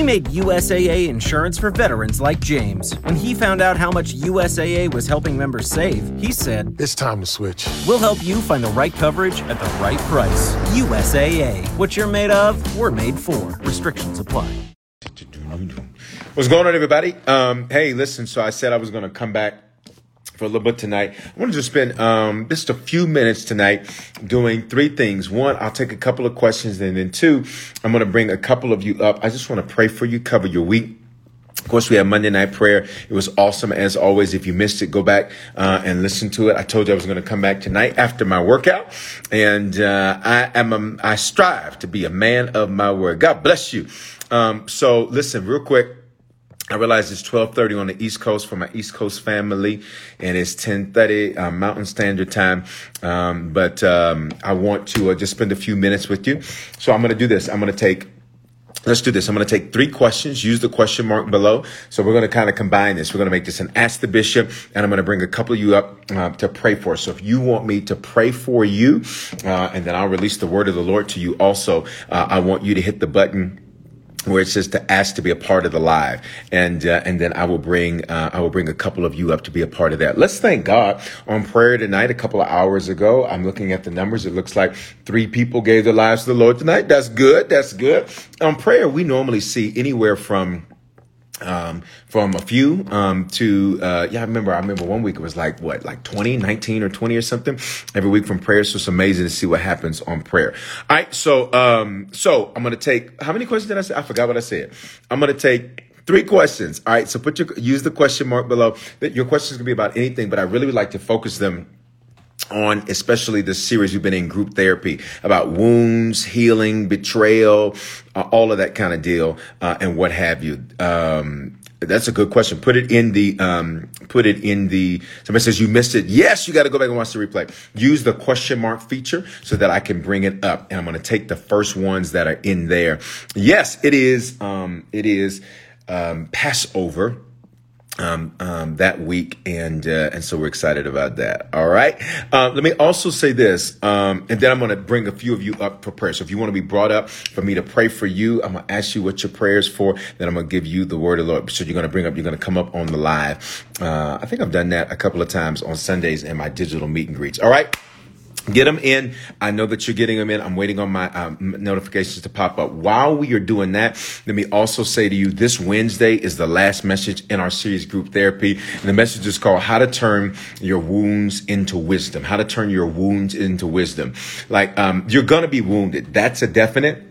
We made USAA insurance for veterans like James. When he found out how much USAA was helping members save, he said, It's time to switch. We'll help you find the right coverage at the right price. USAA. What you're made of, we're made for. Restrictions apply. What's going on, everybody? Um, hey, listen. So I said I was going to come back for a little bit tonight. I want to just spend um, just a few minutes tonight doing three things. One, I'll take a couple of questions, and then two, I'm going to bring a couple of you up. I just want to pray for you, cover your week. Of course, we have Monday night prayer. It was awesome as always. If you missed it, go back uh, and listen to it. I told you I was going to come back tonight after my workout, and uh, I am a, I strive to be a man of my word. God bless you. Um, so listen, real quick. I realize it's 1230 on the East Coast for my East Coast family, and it's 1030 uh, Mountain Standard Time. Um, but um, I want to uh, just spend a few minutes with you. So I'm going to do this. I'm going to take Let's do this. I'm going to take three questions. Use the question mark below. So we're going to kind of combine this. We're going to make this an Ask the Bishop, and I'm going to bring a couple of you up uh, to pray for. So if you want me to pray for you, uh, and then I'll release the word of the Lord to you also, uh, I want you to hit the button where it says to ask to be a part of the live, and uh, and then I will bring uh, I will bring a couple of you up to be a part of that. Let's thank God on prayer tonight. A couple of hours ago, I'm looking at the numbers. It looks like three people gave their lives to the Lord tonight. That's good. That's good. On prayer, we normally see anywhere from um, from a few um, to uh, yeah i remember i remember one week it was like what like 20 19 or 20 or something every week from prayer so it's amazing to see what happens on prayer all right so um so i'm gonna take how many questions did i say i forgot what i said i'm gonna take Three questions. All right. So put your use the question mark below. Your questions can be about anything, but I really would like to focus them on especially the series we've been in group therapy about wounds, healing, betrayal, uh, all of that kind of deal, uh, and what have you. Um, that's a good question. Put it in the, um, put it in the, somebody says you missed it. Yes, you got to go back and watch the replay. Use the question mark feature so that I can bring it up. And I'm going to take the first ones that are in there. Yes, it is, um, it is, um, Passover um, um, that week, and uh, and so we're excited about that. All right. Uh, let me also say this, um, and then I'm going to bring a few of you up for prayer. So if you want to be brought up for me to pray for you, I'm going to ask you what your prayers for. Then I'm going to give you the word of the Lord. So you're going to bring up, you're going to come up on the live. Uh, I think I've done that a couple of times on Sundays in my digital meet and greets. All right. Get them in. I know that you're getting them in. I'm waiting on my um, notifications to pop up. While we are doing that, let me also say to you, this Wednesday is the last message in our series group therapy. And the message is called how to turn your wounds into wisdom, how to turn your wounds into wisdom. Like, um, you're going to be wounded. That's a definite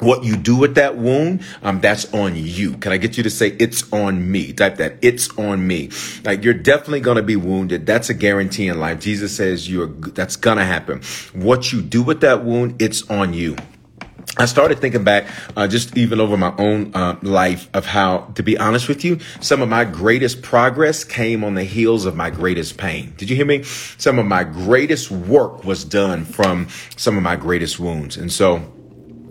what you do with that wound, um, that's on you. Can I get you to say it's on me? Type that. It's on me. Like you're definitely to be wounded. That's a guarantee in life. Jesus says you're, that's to happen. What you do with that wound, it's on you. I started thinking back, uh, just even over my own uh, life, of how, to be honest with you, some of my greatest progress came on the heels of my greatest pain. Did you hear me? Some of my greatest work was done from some of my greatest wounds. And so,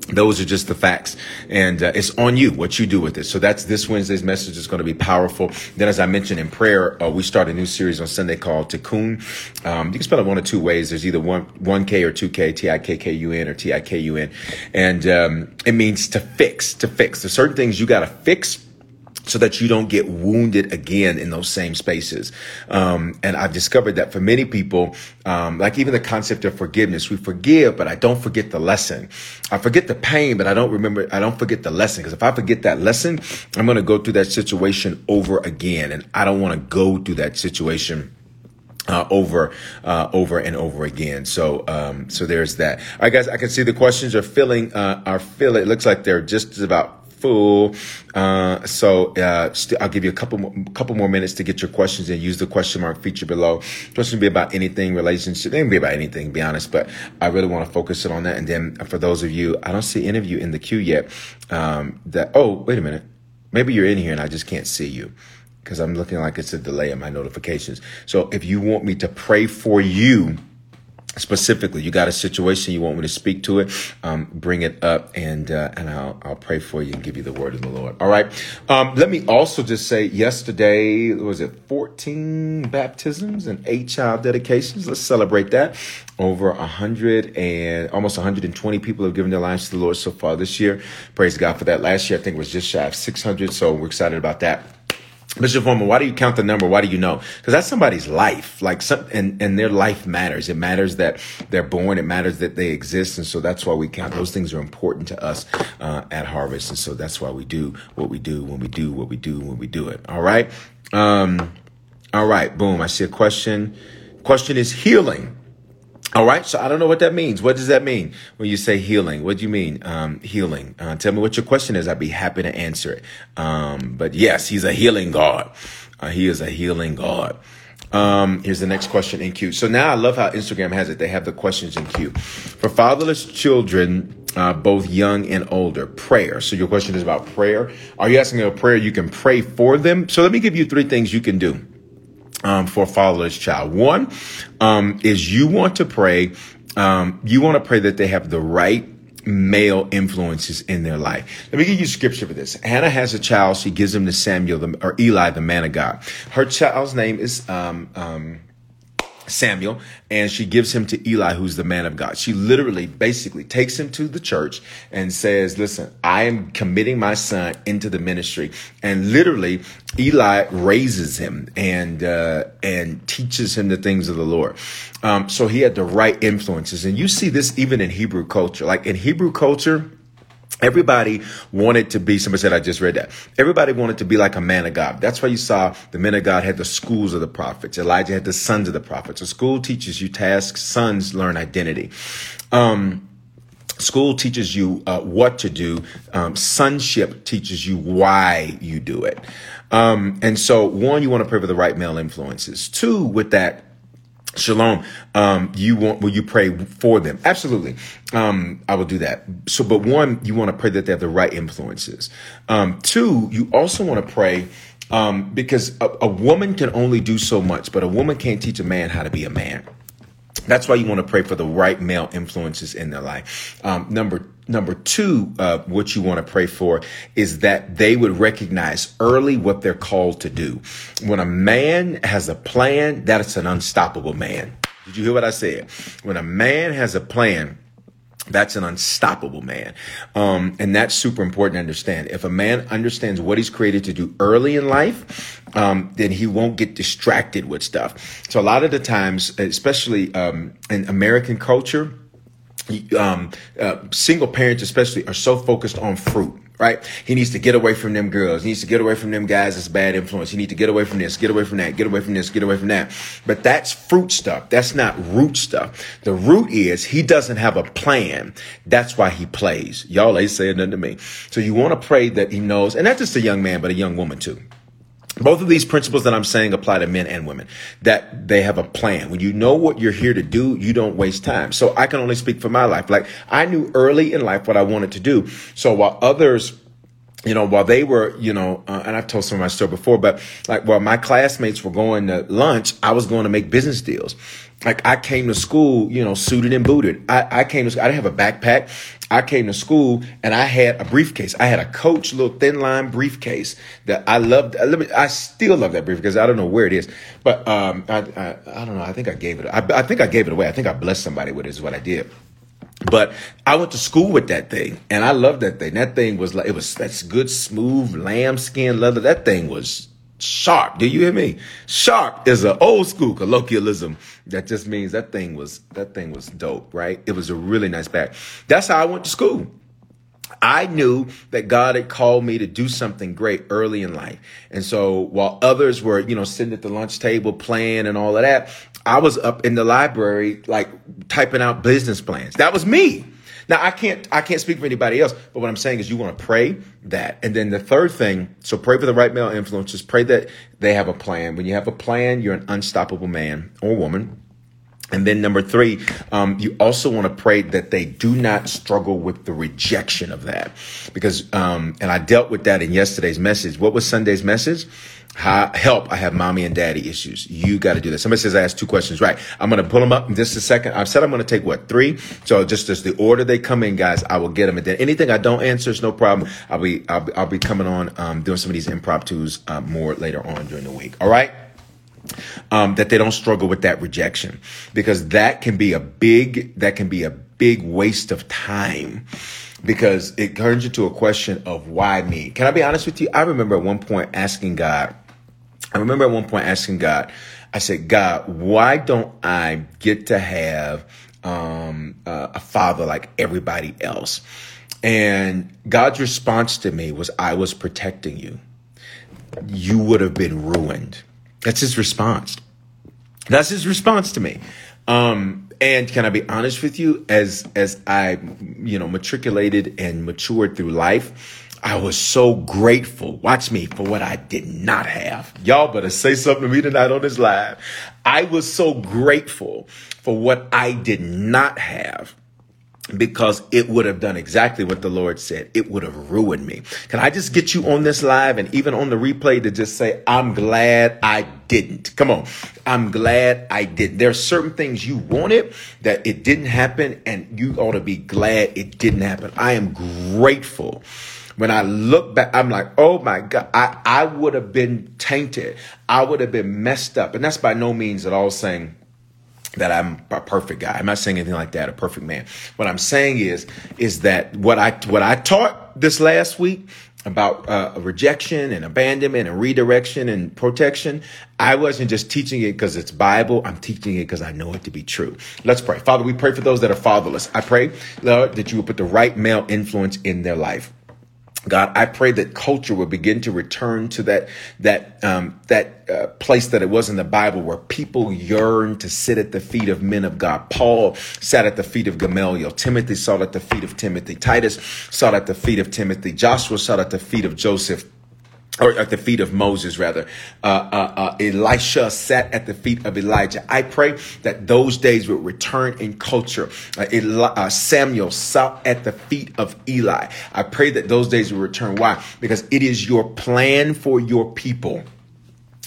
those are just the facts. And uh, it's on you what you do with it. So that's this wednesday's message is going to be powerful. Then as i mentioned in prayer uh, we start a new series on sunday called tikkun. Um, you can spell it one of two ways. There's either one 1k or 2k t-i-k-k-u-n or t-i-k-u-n and um, it means to fix to fix. There's certain things you got to fix so that you don't get wounded again in those same spaces. Um, and I've discovered that for many people, um, like even the concept of forgiveness, we forgive, but I don't forget the lesson. I forget the pain, but I don't remember, I don't forget the lesson. Because if I forget that lesson, I'm going to go through that situation over again. And I don't want to go through that situation. Uh, over, uh, over and over again. So, um, so there's that. All right, guys, I can see the questions are filling, uh, are filling. It looks like they're just about full. Uh, so uh, st- I'll give you a couple more, couple more minutes to get your questions and use the question mark feature below. Question be about anything relationship. It can be about anything, be honest, but I really want to focus it on that. And then for those of you, I don't see any of you in the queue yet. Um, that oh wait a minute, maybe you're in here and I just can't see you because I'm looking like it's a delay in my notifications. So if you want me to pray for you specifically you got a situation you want me to speak to it um, bring it up and uh, and I'll, I'll pray for you and give you the word of the lord. All right. Um, let me also just say yesterday was it 14 baptisms and eight child dedications? Let's celebrate that. Over 100 and almost 120 people have given their lives to the lord so far this year. Praise god for that. Last year i think it was just shy of 600 so we're excited about that Mr. Foreman, why do you count the number? Why do you know? Because that's somebody's life. Like some, and, and their life matters. It matters that they're born. It matters that they exist. And so that's why we count. Those things are important to us, uh, at Harvest. And so that's why we do what we do when we do what we do when we do it. All right. Um, all right. Boom. I see a question. Question is healing. All right, so I don't know what that means. What does that mean when you say healing? What do you mean um, healing? Uh, tell me what your question is. I'd be happy to answer it. Um, but yes, he's a healing God. Uh, he is a healing God. Um, here's the next question in queue. So now I love how Instagram has it. They have the questions in queue for fatherless children. Uh, both young and older. Prayer. So your question is about prayer. Are you asking a prayer you can pray for them? So let me give you three things you can do um, for fatherless child. One um, is you want to pray. Um, you want to pray that they have the right male influences in their life. Let me give you scripture for this. Hannah has a child. She gives him to Samuel the, or Eli, the man of God. Her child's name is um, um, Samuel and she gives him to Eli, who's the man of God. She literally basically takes him to the church and says, listen, I am committing my son into the ministry. And literally Eli raises him and, uh, and teaches him the things of the Lord. Um, so he had the right influences. And you see this even in Hebrew culture, like in Hebrew culture, Everybody wanted to be, somebody said, I just read that. Everybody wanted to be like a man of God. That's why you saw the men of God had the schools of the prophets. Elijah had the sons of the prophets. A school teaches you tasks, sons learn identity. Um, school teaches you uh, what to do. Um, sonship teaches you why you do it. Um, and so, one, you want to pray for the right male influences. Two, with that, Shalom. Um, you want, will you pray for them? Absolutely. Um, I will do that. So, but one, you want to pray that they have the right influences. Um, two, you also want to pray, um, because a, a woman can only do so much, but a woman can't teach a man how to be a man. That's why you want to pray for the right male influences in their life. Um, number number two, uh, what you want to pray for is that they would recognize early what they're called to do. When a man has a plan, that is an unstoppable man. Did you hear what I said? When a man has a plan, that's an unstoppable man. Um, and that's super important to understand. If a man understands what he's created to do early in life, um, then he won't get distracted with stuff. So a lot of the times, especially um, in American culture, um, uh, single parents especially are so focused on fruit right? He needs to get away from them girls. He needs to get away from them guys that's bad influence. He needs to get away from this, get away from that, get away from this, get away from that. But that's fruit stuff. That's not root stuff. The root is he doesn't have a plan. That's why he plays. Y'all ain't saying nothing to me. So you want to pray that he knows, and not just a young man, but a young woman too. Both of these principles that I'm saying apply to men and women, that they have a plan. When you know what you're here to do, you don't waste time. So I can only speak for my life. Like I knew early in life what I wanted to do. So while others you know, while they were, you know, uh, and I've told some of my story before, but like while my classmates were going to lunch, I was going to make business deals. Like I came to school, you know, suited and booted. I, I came to, school, I didn't have a backpack. I came to school and I had a briefcase. I had a Coach little thin line briefcase that I loved. I still love that briefcase. I don't know where it is, but um, I, I, I don't know. I think I gave it. I, I think I gave it away. I think I blessed somebody with it. Is what I did. But I went to school with that thing, and I loved that thing. That thing was like it was that's good, smooth lambskin leather. That thing was sharp. Do you hear me? Sharp is an old school colloquialism that just means that thing was that thing was dope, right? It was a really nice bag. That's how I went to school. I knew that God had called me to do something great early in life. And so while others were, you know, sitting at the lunch table playing and all of that, I was up in the library, like typing out business plans. That was me. Now I can't I can't speak for anybody else, but what I'm saying is you want to pray that. And then the third thing, so pray for the right male influences, pray that they have a plan. When you have a plan, you're an unstoppable man or woman. And then number three, um, you also want to pray that they do not struggle with the rejection of that, because um, and I dealt with that in yesterday's message. What was Sunday's message? Help! I have mommy and daddy issues. You got to do this. Somebody says I asked two questions. Right. I'm going to pull them up in just a second. I've said I'm going to take what three. So just as the order they come in, guys, I will get them. And then anything I don't answer is no problem. I'll be I'll be, I'll be coming on um, doing some of these impromptus uh, more later on during the week. All right um, that they don't struggle with that rejection. Because that can be a big that can be a big waste of time. Because it turns into a question of why me. Can i be honest with you? I remember at one point asking god i remember at one point asking god i said god why don't i get to have um, uh, a father like everybody else? And god's response to me was i was protecting you. You would have been ruined that's his response. That's his response to me. Um, and can I be honest with you? As as I, you know, matriculated and matured through life, I was so grateful. Watch me for what I did not have. Y'all better say something to me tonight on this live. I was so grateful for what I did not have because it would have done exactly what the Lord said. It would have ruined me. Can I just get you on this live and even on the replay to just say, I'm glad I didn't. Come on. I'm glad I did. There are certain things you wanted that it didn't happen and you ought to be glad it didn't happen. I am grateful. When I look back, I'm like, oh my God, I, I would have been tainted. I would have been messed up. And that's by no means at all saying, that I'm a perfect guy. I'm not saying anything like that, a perfect man. What I'm saying is, is that what I what I taught this last week about uh, rejection and abandonment and redirection and protection, I wasn't just teaching it because it's Bible. I'm teaching it because I know it to be true. Let's pray. Father, we pray for those that are fatherless. I pray, Lord, that you will put the right male influence in their life. God, I pray that culture will begin to return to that that um, that uh, place that it was in the Bible, where people yearn to sit at the feet of men of God. Paul sat at the feet of Gamaliel. Timothy sat at the feet of Timothy. Titus sat at the feet of Timothy. Joshua sat at the feet of Joseph or at the feet of Moses, rather. Uh, uh, uh, Elisha sat at the feet of Elijah. I pray that those days will return in culture. Uh, Eli- uh, Samuel sat at the feet of Eli. I pray that those days will return. Why? Because it is your plan for your people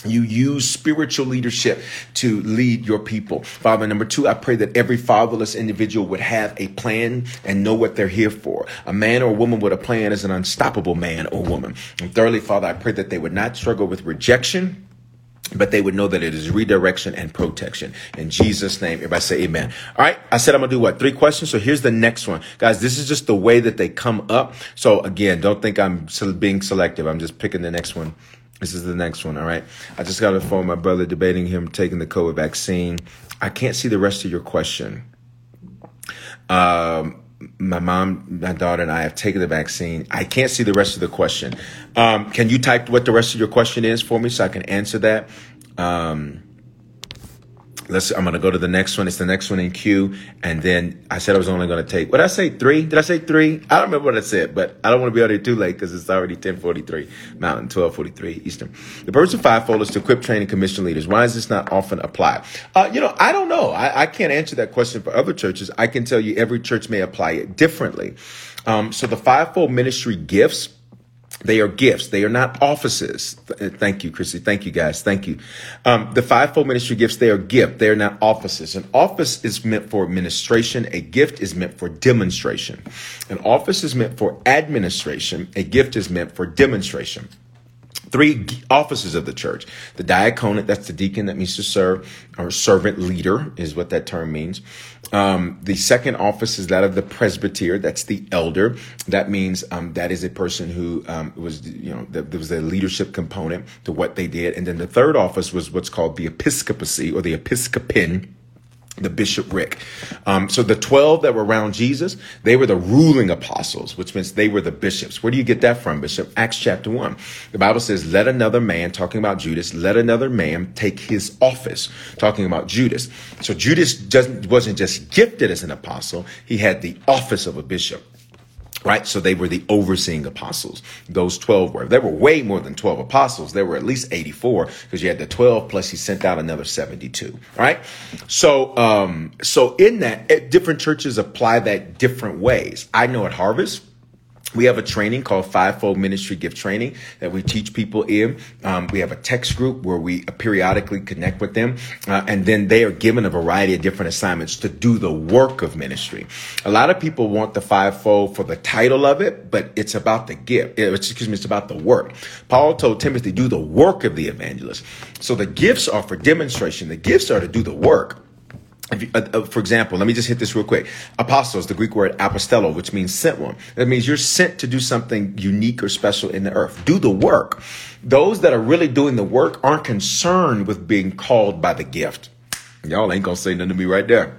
you use spiritual leadership to lead your people. Father, number two, I pray that every fatherless individual would have a plan and know what they're here for. A man or a woman with a plan is an unstoppable man or woman. And thirdly, Father, I pray that they would not struggle with rejection but they would know that it is redirection and protection. In Jesus' name, everybody say amen. All right. I said I'm going to do what? Three questions. So here's the next one. Guys, this is just the way that they come up. So again, don't think I'm being selective. I'm just picking the next one this is the next one, all right? I just got a phone my brother debating him taking the COVID vaccine. I can't see the rest of your question. Um, my mom, my daughter, and I have taken the vaccine. I can't see the rest of the question. Um, can you type what the rest of your question is for me so I can answer that? Um, let's i'm to go to the next one. It's the next one in queue. And then i said i was only to take what i say? Three? Did i say three? I don't remember what i said but i don't want to be out here too late because it's already 1043 mountain 1243 eastern. The purpose of fivefold is to equip train and commission leaders. Why is this not often applied? Uh, you know i don't know. I, I, can't answer that question for other churches. I can tell you every church may apply it differently. Um, so the fivefold ministry gifts they are gifts. They are not offices. Thank you, Chrissy. Thank you, guys. Thank you. Um, the fivefold ministry gifts, they are gift. They are not offices. An office is meant for administration. A gift is meant for demonstration. An office is meant for administration. A gift is meant for demonstration three offices of the church. The diaconate that's the deacon that means to serve or servant leader is what that term means. Um, the second office is that of the presbyter that's the elder. That means um, that is a person who um, was you know there was a leadership component to what they did. And then the third office was what's called the episcopacy or the episcopin the bishopric. Um, so the 12 that were around Jesus, they were the ruling apostles, which means they were the bishops. Where do you get that from, Bishop? Acts chapter 1. The Bible says, let another man, talking about Judas, let another man take his office, talking about Judas. So Judas wasn't just gifted as an apostle, he had the office of a bishop. Right. So they were the overseeing apostles. Those 12 were. There were way more than 12 apostles. There were at least 84 because you had the 12 plus he sent out another 72. Right. So, um, so in that, eh, different churches apply that different ways. I know at Harvest, we have a training called Fivefold Ministry Gift Training that we teach people in. Um, we have a text group where we periodically connect with them, uh, and then they are given a variety of different assignments to do the work of ministry. A lot of people want the fivefold for the title of it, but it's about the gift. Eh, excuse me, it's about the work. Paul told Timothy, "Do the work of the evangelist." So the gifts are for demonstration. The gifts are to do the work. Uh, uh, for example, let me just hit this real quick. Apostles, the Greek word apostello, which means sent one. That means you're sent to do something unique or special in the earth. Do the work. Those that are really doing the work aren't concerned with being called by the gift. Y'all ain't gonna say nothing to me right there.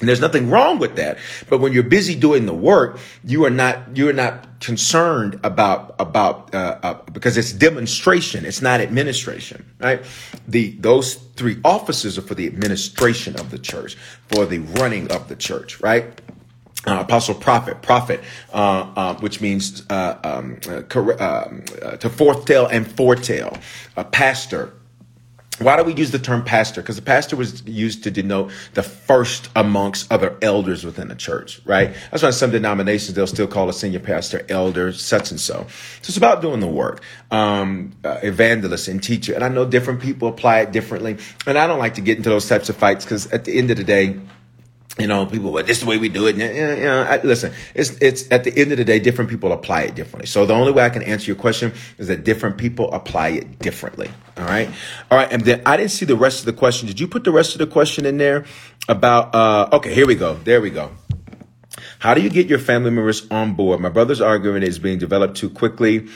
And there's nothing wrong with that. But when you're busy doing the work, you are not you are not concerned about about uh, uh, because it's demonstration. It's not administration, right? The those three offices are for the administration of the church, for the running of the church, right? Uh, apostle prophet prophet uh, uh, which means uh, um, uh, um, uh, to foretell and foretell a pastor why do we use the term pastor? Because the pastor was used to denote the first amongst other elders within the church, right? That's why in some denominations they'll still call a senior pastor elder, such and so. So it's about doing the work, um, uh, evangelist and teacher. And I know different people apply it differently, and I don't like to get into those types of fights because at the end of the day, you know, people, well, this is the way we do it. I, listen, it's it's at the end of the day, different people apply it differently. So the only way I can answer your question is that different people apply it differently. All right, all right. And then I didn't see the rest of the question. Did you put the rest of the question in there about? uh Okay, here we go. There we go. How do you get your family members on board? My brother's argument is being developed too quickly.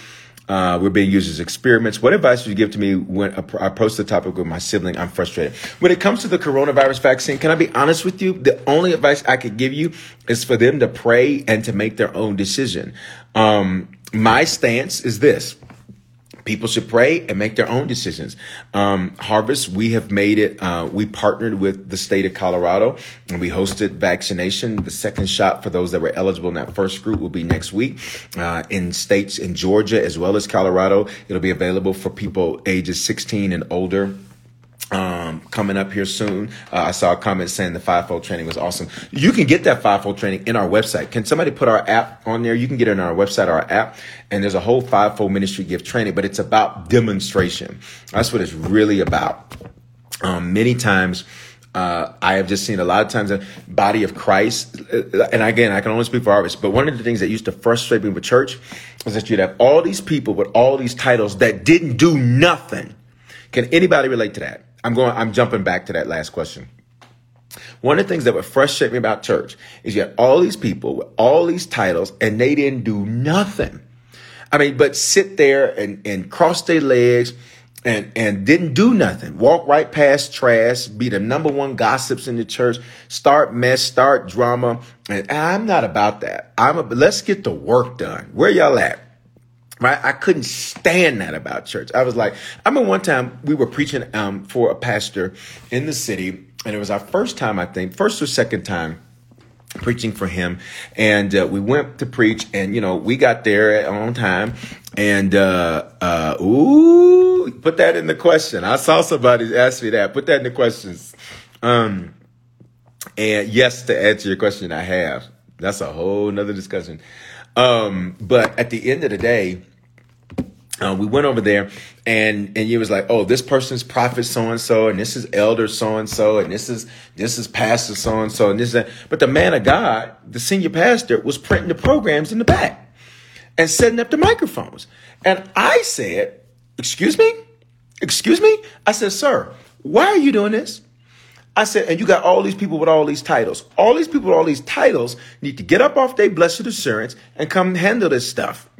Uh, we're being used as experiments. What advice would you give to me when I approach the topic with my sibling? I'm frustrated. When it comes to the coronavirus vaccine, can I be honest with you? The only advice I could give you is for them to pray and to make their own decision. Um, my stance is this people should pray and make their own decisions. Um, Harvest, we have made it. Uh, we partnered with the state of Colorado and we hosted vaccination. The second shot for those that were eligible in that first group will be next week uh, in states in Georgia as well as Colorado. It'll be available for people ages 16 and older um, coming up here soon. Uh, I saw a comment saying the fivefold training was awesome. You can get that fivefold training in our website. Can somebody put our app on there? You can get it on our website, our app, and there's a whole fivefold ministry gift training, but it's about demonstration. That's what it's really about. Um, many times, uh, I have just seen a lot of times the body of Christ, uh, and again, I can only speak for Harvest, but one of the things that used to frustrate me with church is that you'd have all these people with all these titles that didn't do nothing. Can anybody relate to that? I'm going, I'm jumping back to that last question. One of the things that would frustrate me about church is you had all these people with all these titles and they didn't do nothing. I mean, but sit there and, and cross their legs and, and didn't do nothing. Walk right past trash, be the number one gossips in the church, start mess, start drama. And I'm not about that. I'm a, let's get the work done. Where y'all at? Right? I couldn't stand that about church. I was like, I remember one time we were preaching um, for a pastor in the city, and it was our first time, I think, first or second time preaching for him. And uh, we went to preach, and you know, we got there on time. And uh, uh, ooh, put that in the question. I saw somebody ask me that. Put that in the questions. Um, and yes, to answer your question, I have. That's a whole nother discussion. Um, but at the end of the day, uh, we went over there and and it was like oh this person's prophet so and so and this is elder so and so and this is this is pastor so and so and this is that. but the man of god the senior pastor was printing the programs in the back and setting up the microphones. And i said excuse me? Excuse me? I said sir why are you doing this I said, and you got all these people with all these titles. All these people with all these titles need to get up off their blessed assurance and come handle this stuff.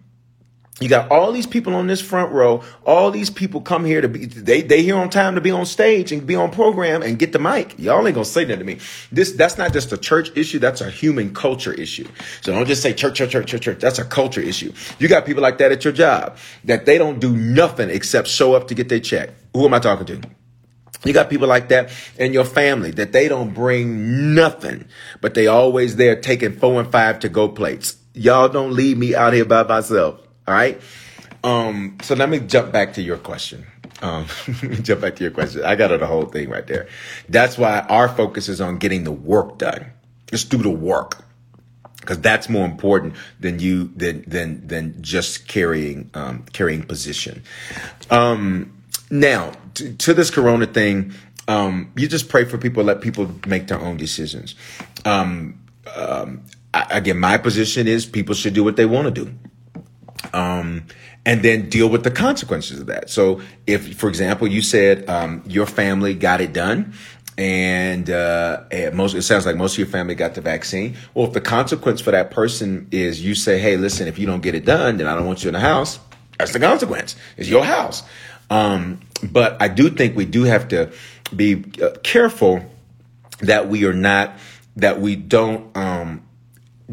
You got all these people on this front row. All these people come here to be, they, they here on time to be on stage and be on program and get the mic. Y'all ain't gonna say that to me. This, that's not just a church issue. That's a human culture issue. So don't just say church, church, church, church, church. That's a culture issue. You got people like that at your job that they don't do nothing except show up to get their check. Who am I talking to? You got people like that in your family that they don't bring nothing, but they always there taking four and five to go plates. Y'all don't leave me out here by myself. All right. Um, so let me jump back to your question. Um, jump back to your question. I got the whole thing right there. That's why our focus is on getting the work done. Just do the work because that's more important than you than than than just carrying um, carrying position. Um, now to, to, this Corona thing, um, you just pray for people, let people make their own decisions. Um, um, I, again, my position is people should do what they want to do. Um, and then deal with the consequences of that. So, if, for example, you said um, your family got it done, and uh, most it sounds like most of your family got the vaccine. Well, if the consequence for that person is you say, "Hey, listen, if you don't get it done, then I don't want you in the house," that's the consequence. It's your house. Um, but I do think we do have to be uh, careful that we are not that we don't um,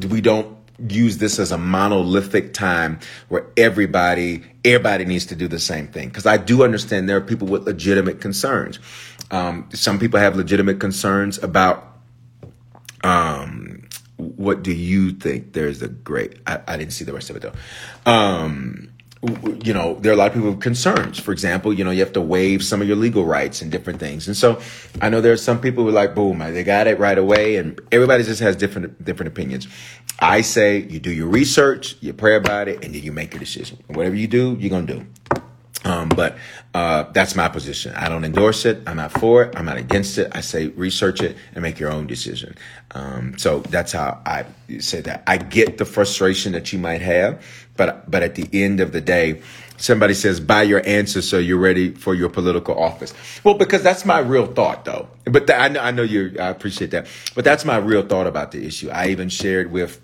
we don't use this as a monolithic time where everybody everybody needs to do the same thing. Because i do understand there are people with legitimate concerns. Um, some people have legitimate concerns about um, what do you think? There's a great I, I, didn't see the rest of it though. Um, you know, there are a lot of people with concerns. For example, you know, you have to waive some of your legal rights and different things. And so I know there are some people who are like, boom, they got it right away. And everybody just has different, different opinions. I say you do your research, you pray about it, and then you make your decision. Whatever you do, you're going to do. Um, but uh, that's my position. I don't endorse it. I'm not for it. I'm not against it. I say research it and make your own decision. Um, so that's how I say that. I get the frustration that you might have, but but at the end of the day, somebody says buy your answer so you're ready for your political office. Well, because that's my real thought, though. But I know I know you. I appreciate that. But that's my real thought about the issue. I even shared with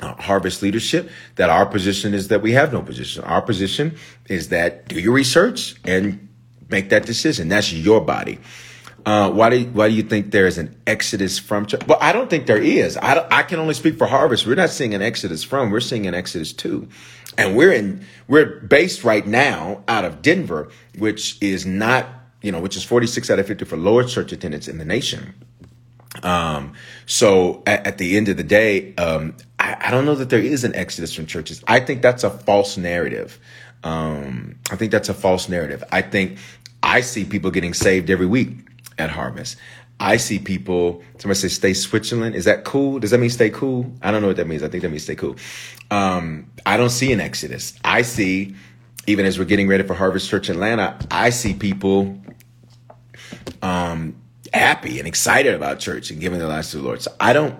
harvest leadership that our position is that we have no position. Our position is that do your research and make that decision. That's your body. Uh, why do why do you think there is an exodus from church? Well, I don't think there is. I, I can only speak for Harvest. We're not seeing an exodus from. We're seeing an exodus to, and we're in we're based right now out of Denver, which is not you know which is 46 out of 50 for lowest church attendance in the nation. Um, so at, at, the end of the day, um, I, don't know that there is an exodus from churches. I think that's a false narrative. Um, I think that's a false narrative. I think I see people getting saved every week at Harvest. I see people, somebody say stay Switzerland. Is that cool? Does that mean stay cool? I don't know what that means. I think that means stay cool. Um, I don't see an exodus. I see, even as we're getting ready for Harvest Church Atlanta, I see people um, happy and excited about church and giving their lives to the Lord. So I don't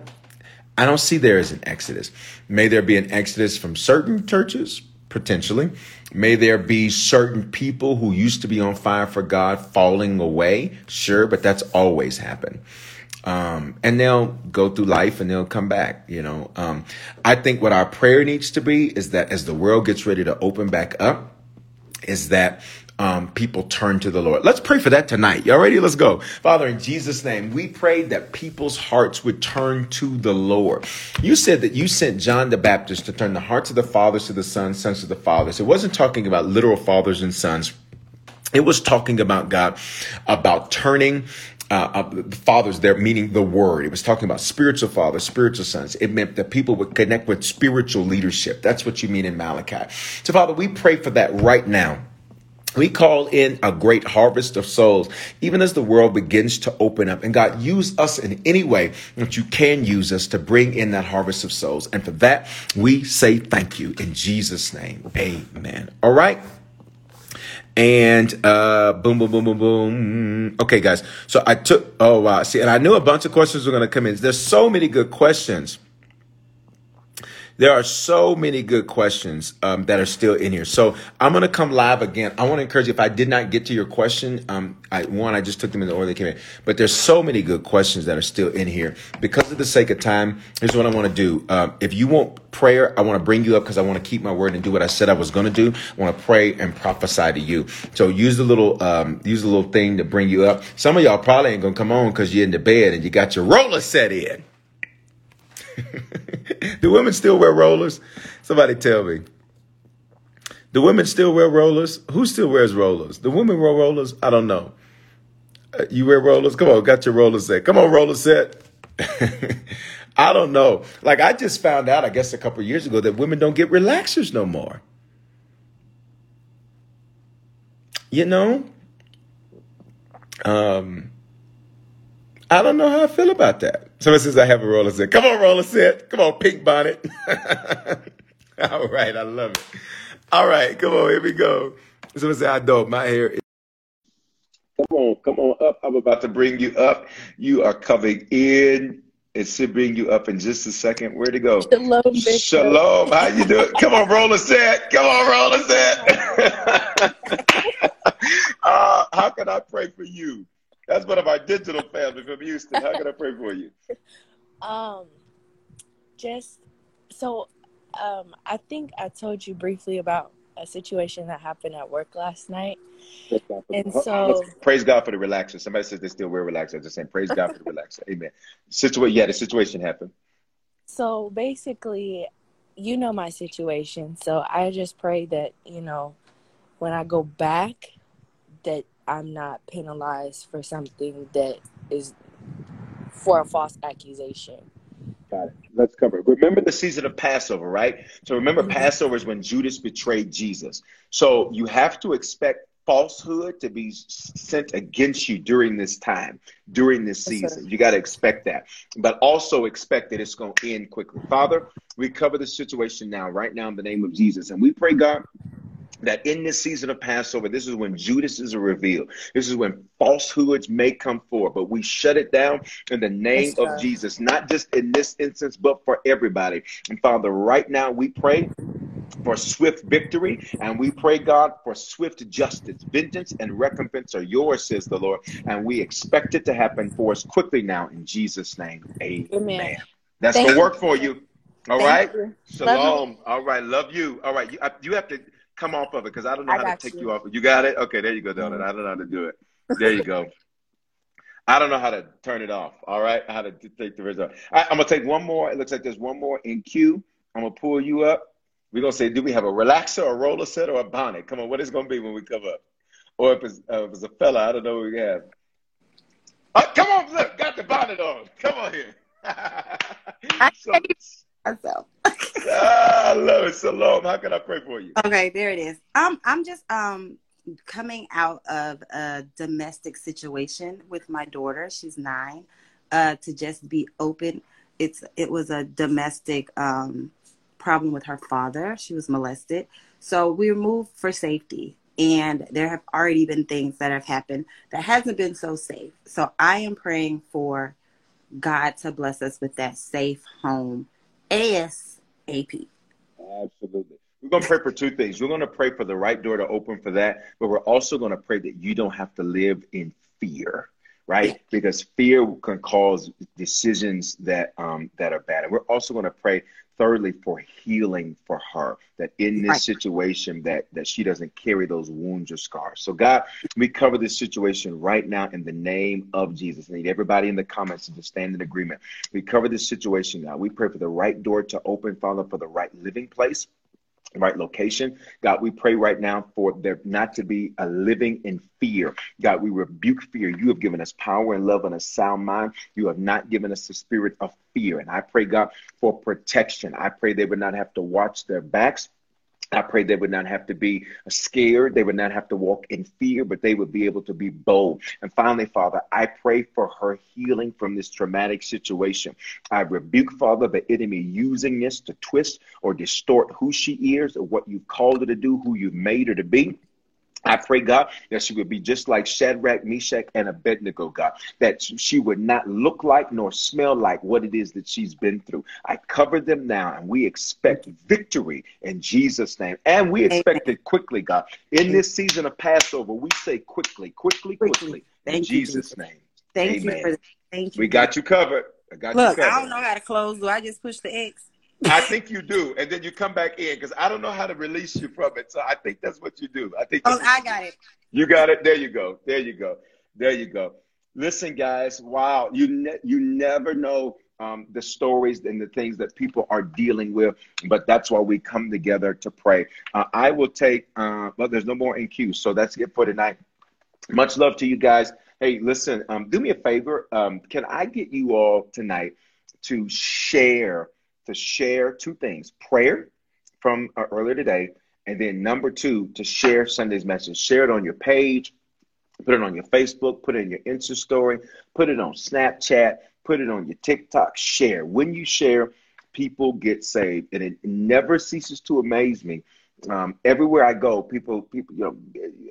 I don't see there as an exodus. May there be an exodus from certain churches, potentially. May there be certain people who used to be on fire for God falling away, sure, but that's always happened. Um, and they'll go through life and they'll come back, you know. Um, I think what our prayer needs to be is that as the world gets ready to open back up, is that um, people turn to the Lord. Let's pray for that tonight. Y'all ready? Let's go. Father, in Jesus' name, we pray that people's hearts would turn to the Lord. You said that you sent John the Baptist to turn the hearts of the fathers to the sons, sons to the fathers. It wasn't talking about literal fathers and sons. It was talking about God, about turning uh, the fathers there, meaning the word. It was talking about spiritual fathers, spiritual sons. It meant that people would connect with spiritual leadership. That's what you mean in Malachi. So, Father, we pray for that right now we call in a great harvest of souls, even as the world begins to open up. And God, use us in any way that you can use us to bring in that harvest of souls. And for that, we say thank you in Jesus' name. Amen. All right. And uh, boom, boom, boom, boom, boom. Okay, guys. So I took, oh, wow. See, and I knew a bunch of questions were going to come in. There's so many good questions. There are so many good questions um, that are still in here. So I'm going to come live again. I want to encourage you, if I did not get to your question, um, I, one, I just took them in the order they came in. But there's so many good questions that are still in here. Because of the sake of time, here's what I want to do. Um, if you want prayer, I want to bring you up because I want to keep my word and do what I said I was going to do. I want to pray and prophesy to you. So use the little, um, use the little thing to bring you up. Some of y'all probably ain't going to come on because you're in the bed and you got your roller set in. Do women still wear rollers? Somebody tell me. Do women still wear rollers? Who still wears rollers? Do women wear rollers? I don't know. Uh, you wear rollers? Come on, got your roller set. Come on, roller set. I don't know. Like I just found out, I guess a couple years ago, that women don't get relaxers no more. You know, um, I don't know how I feel about that. Someone says I have a roller set. Come on, roller set. Come on, pink bonnet. All right, I love it. All right, come on, here we go. Someone say I don't. My hair. Is- come on, come on up. I'm about to bring you up. You are coming in. It should bring you up in just a second. Where to go? Shalom, Bishop. Shalom. How you doing? Come on, roller set. Come on, roller set. uh, how can I pray for you? That's one of our digital family from Houston. How can I pray for you? Um, just so, um, I think I told you briefly about a situation that happened at work last night. And so, praise God for the relaxer. Somebody says they still wear relaxer. Just saying, praise God for the relaxer. Amen. Situation, yeah, the situation happened. so basically, you know my situation. So I just pray that you know when I go back, that I'm not penalized for something that is for a false accusation. Got it. Let's cover it. Remember the season of Passover, right? So remember, Mhm. Passover is when Judas betrayed Jesus. So you have to expect falsehood to be sent against you during this time, during this Yes, season. You got to expect that, but also expect that it's going to end quickly. Father, we cover the situation now, right now, in the name of Jesus, and we pray, God, that in this season of Passover, this is when Judas is revealed. This is when falsehoods may come forward, but we shut it down in the name Yes, of. Jesus, not just in this instance, but for everybody. And Father, right now we pray for swift victory, and we pray, God, for swift justice. Vengeance and recompense are yours, says the Lord, and we expect it to happen for us quickly now in Jesus' name. Amen. Amen. That's going to work for you. All Thank right. You. Shalom. All right. Love you. All right. You, I- you have to come off of it because I don't know I how to take you. you off. You got it? Okay. There you go, Donut. Mhm. I don't know how to do it. There you go. I don't know how to turn it off. All right. How to take the result. All right, I'm going to take one more. It looks like there's one more in queue. I'm going to pull you up. We're going to say, do we have a relaxer, a roller set, or a bonnet? Come on. What is to be when we come up? Or if it's, uh, if it's a fella, I don't know what we have. Oh, come on. Look, got the bonnet on. Come on here. I so, myself. Ah, I love it. Shalom. How can I pray for you? Okay, there it is. Um, I'm just um coming out of a domestic situation with my daughter. She's nine. Uh, to just be open. It's it was a domestic um problem with her father. She was molested. So we moved for safety. And there have already been things that have happened that hasn't been so safe. So I am praying for God to bless us with that safe home ASAP. Absolutely. We're going to pray for two things. We're going to pray for the right door to open for that, but we're also going to pray that you don't have to live in fear, right? Because fear can cause decisions that um, that are bad. And we're also going to pray thirdly for healing for her that in this Right. situation that that she doesn't carry those wounds or scars. So god we cover this situation right now in the name of jesus. I need everybody in the comments to just stand in agreement. We cover this situation god. We pray for the right door to open father for the right living place right location. God, we pray right now for there not to be a living in fear. God, we rebuke fear. You have given us power and love and a sound mind. You have not given us the spirit of fear. And I pray, God, for protection. I pray they would not have to watch their backs. I pray they would not have to be scared. They would not have to walk in fear, but they would be able to be bold. And finally, Father, I pray for her healing from this traumatic situation. I rebuke, Father, the enemy using this to twist or distort who she is or what you've called her to do, who you've made her to be. I pray, God, that she would be just like Shadrach, Meshach, and Abednego, God, that she would not look like nor smell like what it is that she's been through. I cover them now, and we expect victory in Jesus' name. And we expect it quickly, God. In this season of Passover, we say quickly, quickly, quickly, Quickly. in Jesus. name. Thank Amen. you for thank you. We got you covered. I got Look, you covered. I don't know how to close. Do I just push the X? I think you do, and then you come back in because I don't know how to release you from it. So I think that's what you do. I think Oh, I got it. You got it. There you go. There you go. There you go. Listen, guys. Wow, you ne- you never know um, the stories and the things that people are dealing with, but that's why we come together to pray. Uh, I will take. Uh, well, there's no more in queue, so that's it for tonight. Much love to you guys. Hey, listen. Um, do me a favor. Um, can I get you all tonight to share to share two things: prayer from uh, earlier today, and then number two, to share Sunday's message. Share it on your page, put it on your Facebook, put it in your Insta story, put it on Snapchat, put it on your TikTok. Share. When you share, people get saved, and it never ceases to amaze me. Um, everywhere I go, people, people, you know,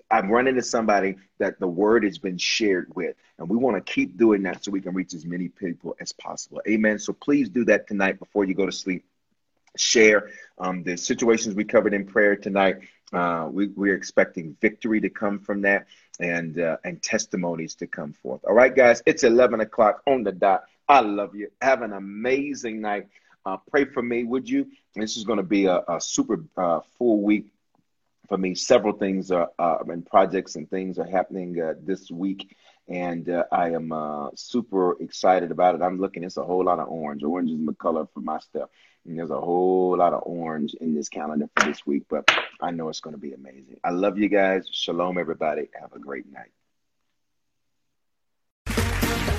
I'm running into somebody that the word has been shared with, and we want to keep doing that so we can reach as many people as possible. Amen. So please do that tonight before you go to sleep share um, the situations we covered in prayer tonight. Uh, we, we're expecting victory to come from that and uh, and testimonies to come forth. All right, guys, it's 11 o'clock on the dot. I love you. Have an amazing night. Uh, pray for me, would you? This is going to be a, a super uh, full week for me. Several things are, uh, and projects and things are happening uh, this week and uh, I am uh, super excited about it. I'm looking; it's a whole lot of orange. Orange is the color for my stuff, and there's a whole lot of orange in this calendar for this week. But I know it's going to be amazing. I love you guys. Shalom, everybody. Have a great night.